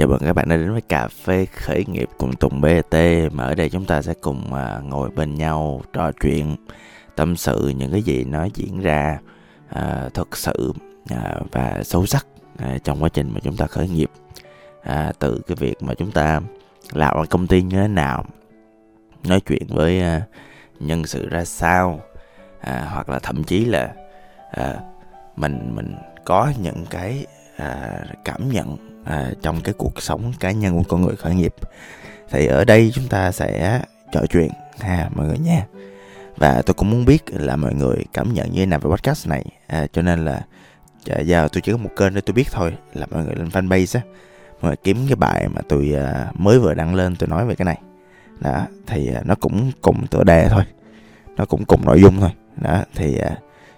chào mừng các bạn đã đến với cà phê khởi nghiệp cùng Tùng BT mà ở đây chúng ta sẽ cùng à, ngồi bên nhau trò chuyện tâm sự những cái gì nó diễn ra à, thật sự à, và sâu sắc à, trong quá trình mà chúng ta khởi nghiệp. À, từ cái việc mà chúng ta làm ở công ty như thế nào nói chuyện với à, nhân sự ra sao à, hoặc là thậm chí là à, mình mình có những cái à, cảm nhận à, trong cái cuộc sống cá nhân của con người khởi nghiệp. Thì ở đây chúng ta sẽ trò chuyện ha mọi người nha. Và tôi cũng muốn biết là mọi người cảm nhận như thế nào về podcast này. À, cho nên là à, giờ tôi chỉ có một kênh để tôi biết thôi là mọi người lên fanpage á. Mọi người kiếm cái bài mà tôi à, mới vừa đăng lên tôi nói về cái này. Đó thì à, nó cũng cùng tựa đề thôi. Nó cũng cùng nội dung thôi. Đó thì à,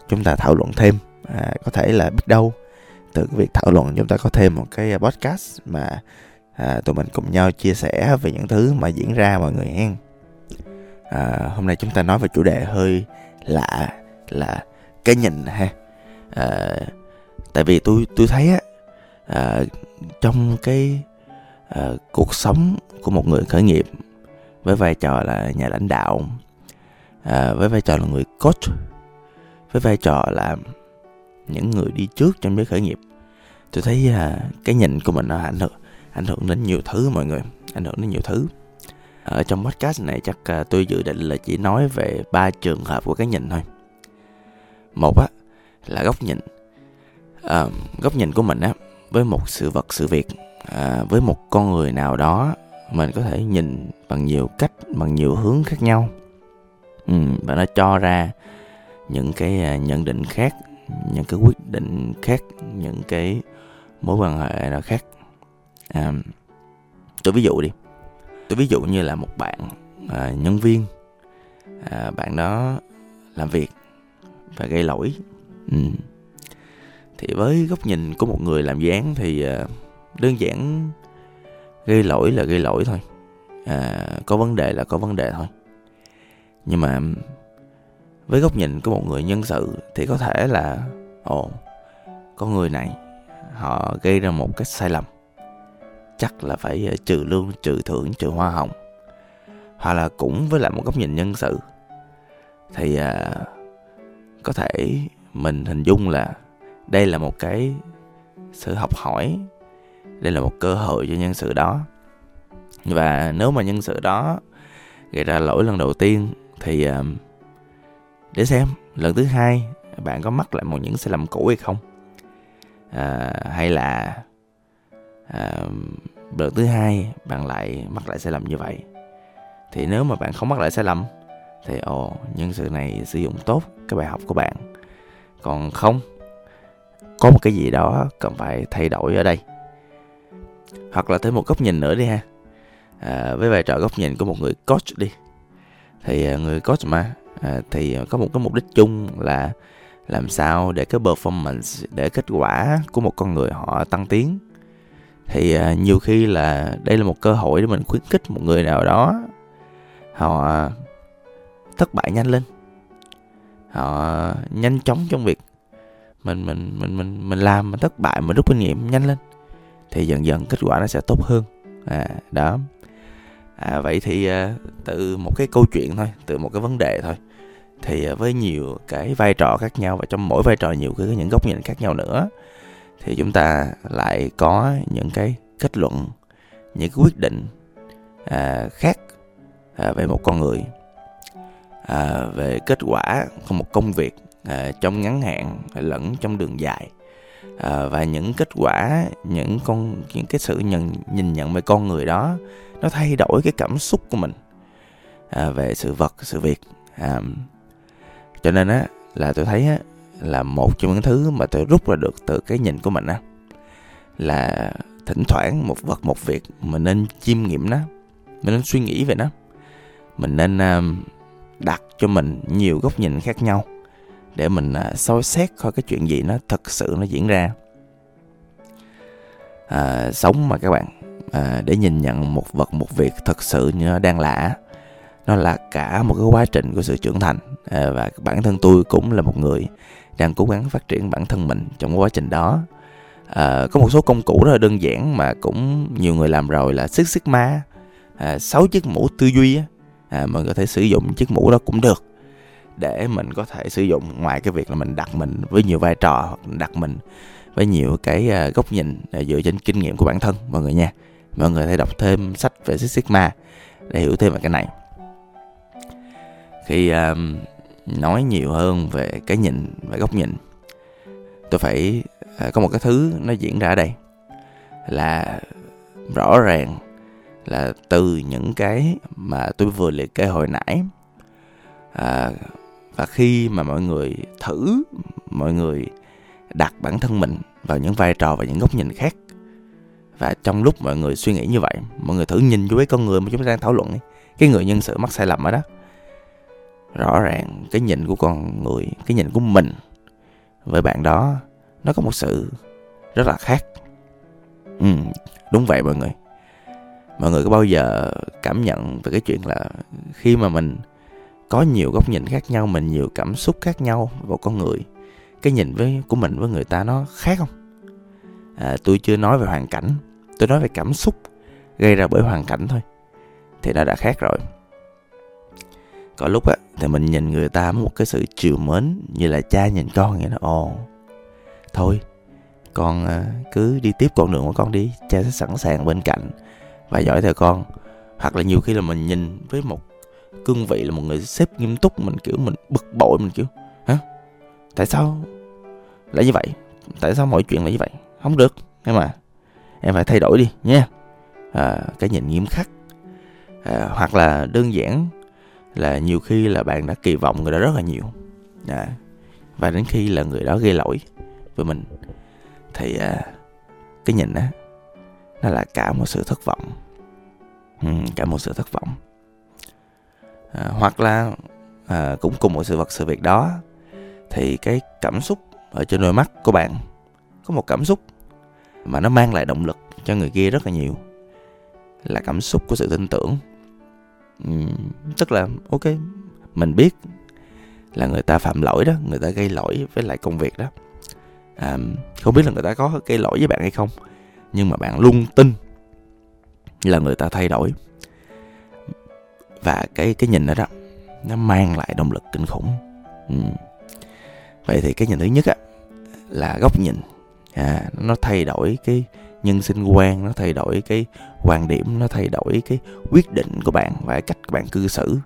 chúng ta thảo luận thêm à, có thể là biết đâu từ cái việc thảo luận chúng ta có thêm một cái à, podcast mà à, tụi mình cùng nhau chia sẻ về những thứ mà diễn ra mọi người hen à, hôm nay chúng ta nói về chủ đề hơi lạ là cái nhìn ha. À, tại vì tôi tôi thấy á à, trong cái à, cuộc sống của một người khởi nghiệp với vai trò là nhà lãnh đạo à, với vai trò là người coach với vai trò là những người đi trước trong giới khởi nghiệp. Tôi thấy à, cái nhìn của mình nó ảnh hưởng ảnh hưởng đến nhiều thứ mọi người ảnh hưởng đến nhiều thứ. Ở trong podcast này chắc à, tôi dự định là chỉ nói về ba trường hợp của cái nhìn thôi. Một á là góc nhìn. À, góc nhìn của mình á với một sự vật sự việc à, với một con người nào đó mình có thể nhìn bằng nhiều cách bằng nhiều hướng khác nhau. Ừ, và nó cho ra những cái à, nhận định khác những cái quyết định khác những cái mối quan hệ là khác. À, tôi ví dụ đi. Tôi ví dụ như là một bạn à, nhân viên. À, bạn đó làm việc và gây lỗi. Ừ. thì với góc nhìn của một người làm dự án thì à, đơn giản gây lỗi là gây lỗi thôi. À, có vấn đề là có vấn đề thôi. Nhưng mà với góc nhìn của một người nhân sự thì có thể là ồ con người này họ gây ra một cái sai lầm. Chắc là phải ờ, trừ lương trừ thưởng trừ hoa hồng hoặc là cũng với lại một góc nhìn nhân sự. Thì à, có thể mình hình dung là đây là một cái sự học hỏi đây là một cơ hội cho nhân sự đó. Và nếu mà nhân sự đó gây ra lỗi lần đầu tiên thì uh, để xem lần thứ hai bạn có mắc lại một những sai lầm cũ hay không? À, hay là à, lần thứ hai bạn lại mắc lại sai lầm như vậy? Thì nếu mà bạn không mắc lại sai lầm thì ồ nhân sự này sử dụng tốt cái bài học của bạn. Còn không có một cái gì đó cần phải thay đổi ở đây. Hoặc là thêm một góc nhìn nữa đi ha. À, với vai trò góc nhìn của một người coach đi. Thì à, người coach mà à, thì có một cái mục đích chung là làm sao để cái performance để kết quả của một con người họ tăng tiến. Thì ờ, nhiều khi là đây là một cơ hội để mình khuyến khích một người nào đó họ thất bại nhanh lên. Họ nhanh chóng trong việc mình mình mình mình mình làm mình thất bại mình rút kinh nghiệm nhanh lên thì dần dần kết quả nó sẽ tốt hơn. À đó. À, vậy thì ờ, từ một cái câu chuyện thôi từ một cái vấn đề thôi thì à, với nhiều cái vai trò khác nhau và trong mỗi vai trò nhiều cái những góc nhìn khác nhau nữa thì chúng ta lại có những cái kết luận những cái quyết định à, khác à, về một con người à, về kết quả của một công việc à, trong ngắn hạn lẫn trong đường dài à, và những kết quả những con những cái sự nhận nhìn nhận về con người đó nó thay đổi cái cảm xúc của mình à, về sự vật sự việc à, cho nên á là tôi thấy á là một trong những thứ mà tôi rút ra được từ cái nhìn của mình á là thỉnh thoảng một vật một việc mình nên chiêm nghiệm nó mình nên suy nghĩ về nó. Mình nên à, đặt cho mình nhiều góc nhìn khác nhau để mình à, soi xét coi cái chuyện gì nó thật sự nó diễn ra. À, sống mà các bạn à, để nhìn nhận một vật một việc thật sự như nó đang lạ nó là cả một cái quá trình của sự trưởng thành à, và bản thân tôi cũng là một người đang cố gắng phát triển bản thân mình trong quá trình đó. À, có một số công cụ rất là đơn giản mà cũng nhiều người làm rồi là Six Sigma à, 6 chiếc mũ tư duy á. À, mình có thể sử dụng chiếc mũ đó cũng được để mình có thể sử dụng ngoài cái việc là mình đặt mình với nhiều vai trò hoặc đặt mình với nhiều cái à, góc nhìn à, dựa trên kinh nghiệm của bản thân mọi người nha. Mọi người hãy đọc thêm sách về Six Sigma để hiểu thêm về cái này khi um, nói nhiều hơn về cái nhìn về góc nhìn tôi phải uh, có một cái thứ nó diễn ra ở đây là rõ ràng là từ những cái mà tôi vừa liệt kê hồi nãy à, và khi mà mọi người thử mọi người đặt bản thân mình vào những vai trò và những góc nhìn khác và trong lúc mọi người suy nghĩ như vậy mọi người thử nhìn vô cái con người mà chúng ta đang thảo luận ấy, cái người nhân sự mắc sai lầm ở đó rõ ràng cái nhìn của con người cái nhìn của mình với bạn đó nó có một sự rất là khác. Ừ đúng vậy mọi người. Mọi người có bao giờ cảm nhận về cái chuyện là khi mà mình có nhiều góc nhìn khác nhau mình nhiều cảm xúc khác nhau vào con người cái nhìn với của mình với người ta nó khác không? À, tôi chưa nói về hoàn cảnh tôi nói về cảm xúc gây ra bởi hoàn cảnh thôi thì nó đã khác rồi có lúc á thì mình nhìn người ta với một cái sự chiều mến như là cha nhìn con vậy đó. Ồ thôi con ờ, cứ đi tiếp con đường của con đi. Cha sẽ sẵn sàng bên cạnh và giỏi theo con. Hoặc là nhiều khi là mình nhìn với một cương vị là một người sếp nghiêm túc mình kiểu mình bực bội mình kiểu hả? Tại sao lại như vậy? Tại sao mọi chuyện là như vậy? Không được. Em mà em phải thay đổi đi nha. À, cái nhìn nghiêm khắc. À, hoặc là đơn giản là nhiều khi là bạn đã kỳ vọng người đó rất là nhiều. À, và đến khi là người đó gây lỗi với mình thì à, cái nhìn á nó là cả một sự thất vọng. Ừ, cả một sự thất vọng. À, hoặc là à, cũng cùng một sự vật sự việc đó thì cái cảm xúc ở trên đôi mắt của bạn có một cảm xúc mà nó mang lại động lực cho người kia rất là nhiều. Là cảm xúc của sự tin tưởng tức là ok mình biết là người ta phạm lỗi đó người ta gây lỗi với lại công việc đó. À, không biết là người ta có gây lỗi với bạn hay không nhưng mà bạn luôn tin là người ta thay đổi. Và cái cái nhìn đó đó nó mang lại động lực kinh khủng. Ừ. vậy thì cái nhìn thứ nhất á là góc nhìn. À, nó thay đổi cái nhân sinh quan nó thay đổi cái quan điểm nó thay đổi cái quyết định của bạn và cách bạn cư xử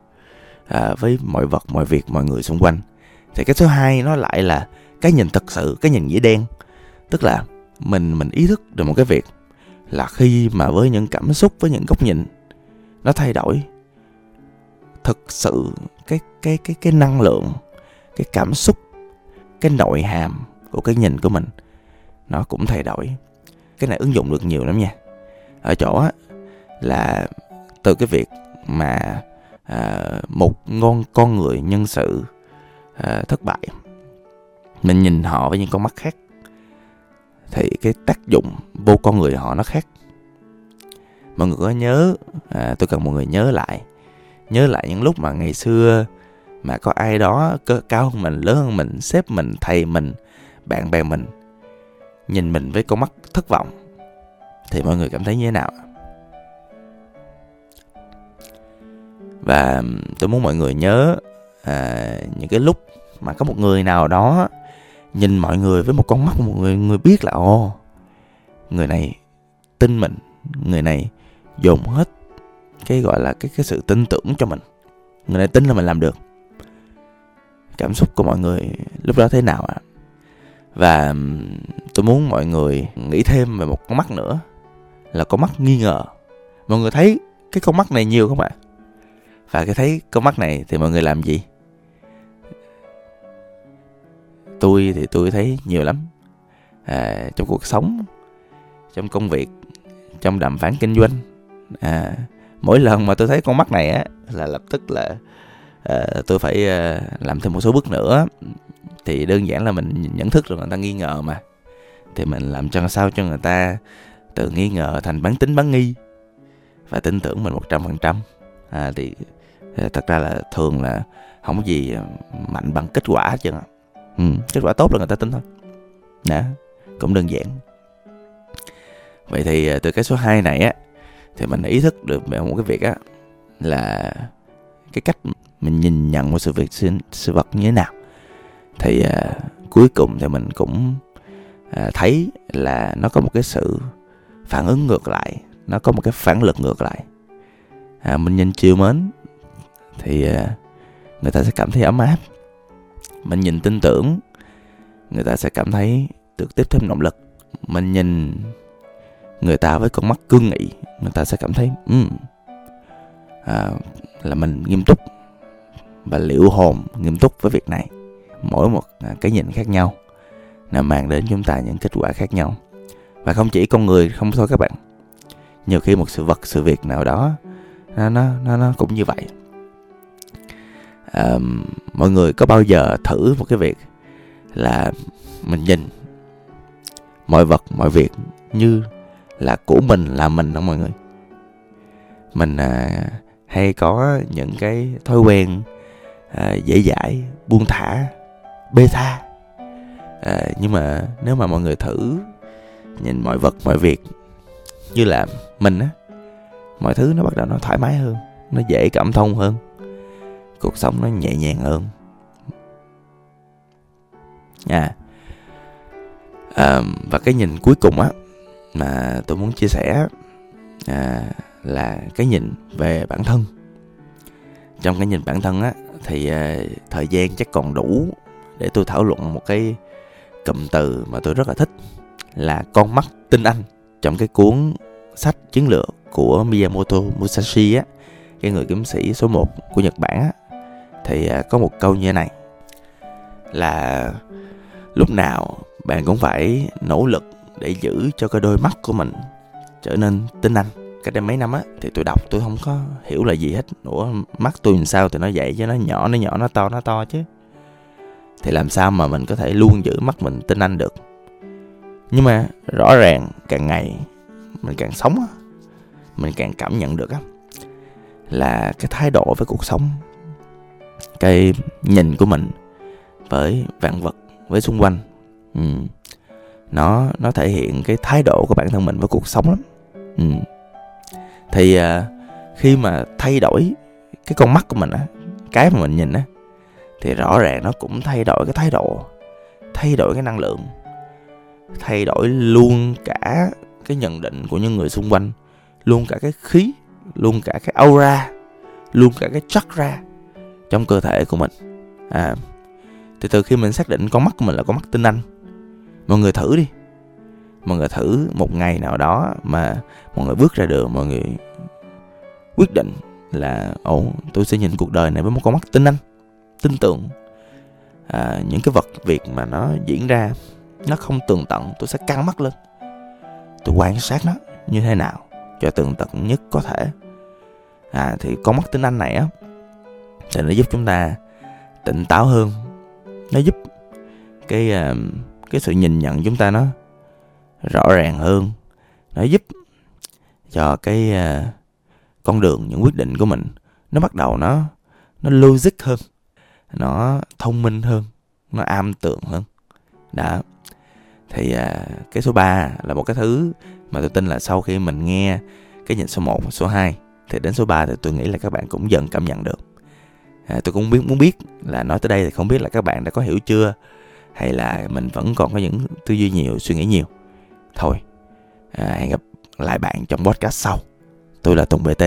à, với mọi vật mọi việc mọi người xung quanh. Thì cái số hai nó lại là cái nhìn thật sự cái nhìn nghĩa đen. Tức là mình mình ý thức được một cái việc là khi mà với những cảm xúc với những góc nhìn nó thay đổi thực sự cái cái cái cái năng lượng cái cảm xúc cái nội hàm của cái nhìn của mình nó cũng thay đổi cái này ứng dụng được nhiều lắm nha. Ở chỗ á là từ cái việc mà à, một ngon con người nhân sự à, thất bại mình nhìn họ với những con mắt khác thì cái tác dụng vô con người họ nó khác. Mọi người có nhớ à, tôi cần mọi người nhớ lại nhớ lại những lúc mà ngày xưa mà có ai đó cơ cao hơn mình lớn hơn mình sếp mình thầy mình bạn bè mình nhìn mình với con mắt thất vọng thì mọi người cảm thấy như thế nào và tôi muốn mọi người nhớ à, những cái lúc mà có một người nào đó nhìn mọi người với một con mắt một người người biết là ô người này tin mình người này dồn hết cái gọi là cái cái sự tin tưởng cho mình người này tin là mình làm được cảm xúc của mọi người lúc đó thế nào ạ à? Và tôi muốn mọi người nghĩ thêm về một con mắt nữa là con mắt nghi ngờ. Mọi người thấy cái con mắt này nhiều không ạ? À? và cái thấy con mắt này thì mọi người làm gì? Tôi thì tôi thấy nhiều lắm. À, trong cuộc sống trong công việc trong đàm phán kinh doanh à, mỗi lần mà tôi thấy con mắt này á là lập tức là à, tôi phải à, làm thêm một số bước nữa thì đơn giản là mình nhận thức được người ta nghi ngờ mà. Thì mình làm cho sao cho người ta từ nghi ngờ thành bán tính bán nghi và tin tưởng mình một trăm phần trăm. À, thì thật ra là thường là không có gì mạnh bằng kết quả hết trơn ừ, kết quả tốt là người ta tin thôi. Đó cũng đơn giản. Vậy thì à, từ cái số 2 này á thì mình ý thức được về một cái việc á là cái cách mình nhìn nhận một sự việc sự vật như thế nào thì à, cuối cùng thì mình cũng à, thấy là nó có một cái sự phản ứng ngược lại nó có một cái phản lực ngược lại. À, mình nhìn chiều mến thì à, người ta sẽ cảm thấy ấm áp. Mình nhìn tin tưởng người ta sẽ cảm thấy được tiếp thêm động lực. Mình nhìn người ta với con mắt cương nghị người ta sẽ cảm thấy um, à, là mình nghiêm túc và liệu hồn nghiêm túc với việc này mỗi một à, cái nhìn khác nhau là mang đến chúng ta những kết quả khác nhau. Và không chỉ con người không thôi các bạn. Nhiều khi một sự vật sự việc nào đó nó nó nó, nó cũng như vậy. À, mọi người có bao giờ thử một cái việc là mình nhìn mọi vật mọi việc như là của mình là mình không mọi người? Mình à, hay có những cái thói quen à, dễ dãi buông thả bê tha. À, nhưng mà nếu mà mọi người thử nhìn mọi vật mọi việc như là mình á mọi thứ nó bắt đầu nó thoải mái hơn nó dễ cảm thông hơn cuộc sống nó nhẹ nhàng hơn. Nha à, và cái nhìn cuối cùng á mà tôi muốn chia sẻ à, là cái nhìn về bản thân. Trong cái nhìn bản thân á thì à, thời gian chắc còn đủ để tôi thảo luận một cái cụm từ mà tôi rất là thích, là con mắt tinh anh. Trong cái cuốn sách chiến lược của Miyamoto Musashi á, cái người kiếm sĩ số 1 của Nhật Bản á, thì à, có một câu như thế này, là lúc nào bạn cũng phải nỗ lực để giữ cho cái đôi mắt của mình trở nên tinh anh. Cách đây mấy năm á, thì tôi đọc tôi không có hiểu là gì hết. Ủa, mắt tôi làm sao thì nó vậy chứ, nó nhỏ nó nhỏ, nó to nó to chứ thì làm sao mà mình có thể luôn giữ mắt mình tinh anh được nhưng mà rõ ràng càng ngày mình càng sống mình càng cảm nhận được á là cái thái độ với cuộc sống cái nhìn của mình với vạn vật với xung quanh ừ. nó nó thể hiện cái thái độ của bản thân mình với cuộc sống lắm ừ. thì à, khi mà thay đổi cái con mắt của mình á cái mà mình nhìn á thì rõ ràng nó cũng thay đổi cái thái độ, thay đổi cái năng lượng, thay đổi luôn cả cái nhận định của những người xung quanh, luôn cả cái khí, luôn cả cái aura, luôn cả cái chakra trong cơ thể của mình. À thì từ khi mình xác định con mắt của mình là con mắt tinh anh, mọi người thử đi. Mọi người thử một ngày nào đó mà mọi người bước ra đường, mọi người quyết định là, ồ, tôi sẽ nhìn cuộc đời này với một con mắt tinh anh tin tưởng. À, những cái vật việc mà nó diễn ra nó không tường tận tôi sẽ căng mắt lên. Tôi quan sát nó như thế nào cho tường tận nhất có thể. À thì con mắt tinh anh này á thì nó giúp chúng ta tỉnh táo hơn. Nó giúp cái à, cái sự nhìn nhận chúng ta nó rõ ràng hơn. Nó giúp cho cái à, con đường những quyết định của mình nó bắt đầu nó nó logic hơn nó thông minh hơn nó am tường hơn. Đó. Thì à, cái số 3 là một cái thứ mà tôi tin là sau khi mình nghe cái nhìn số 1 và số 2 thì đến số 3 thì tôi nghĩ là các bạn cũng dần cảm nhận được. À, tôi cũng biết muốn biết là nói tới đây thì không biết là các bạn đã có hiểu chưa hay là mình vẫn còn có những tư duy nhiều suy nghĩ nhiều. Thôi à, hẹn gặp lại bạn trong podcast sau. Tôi là tùng bt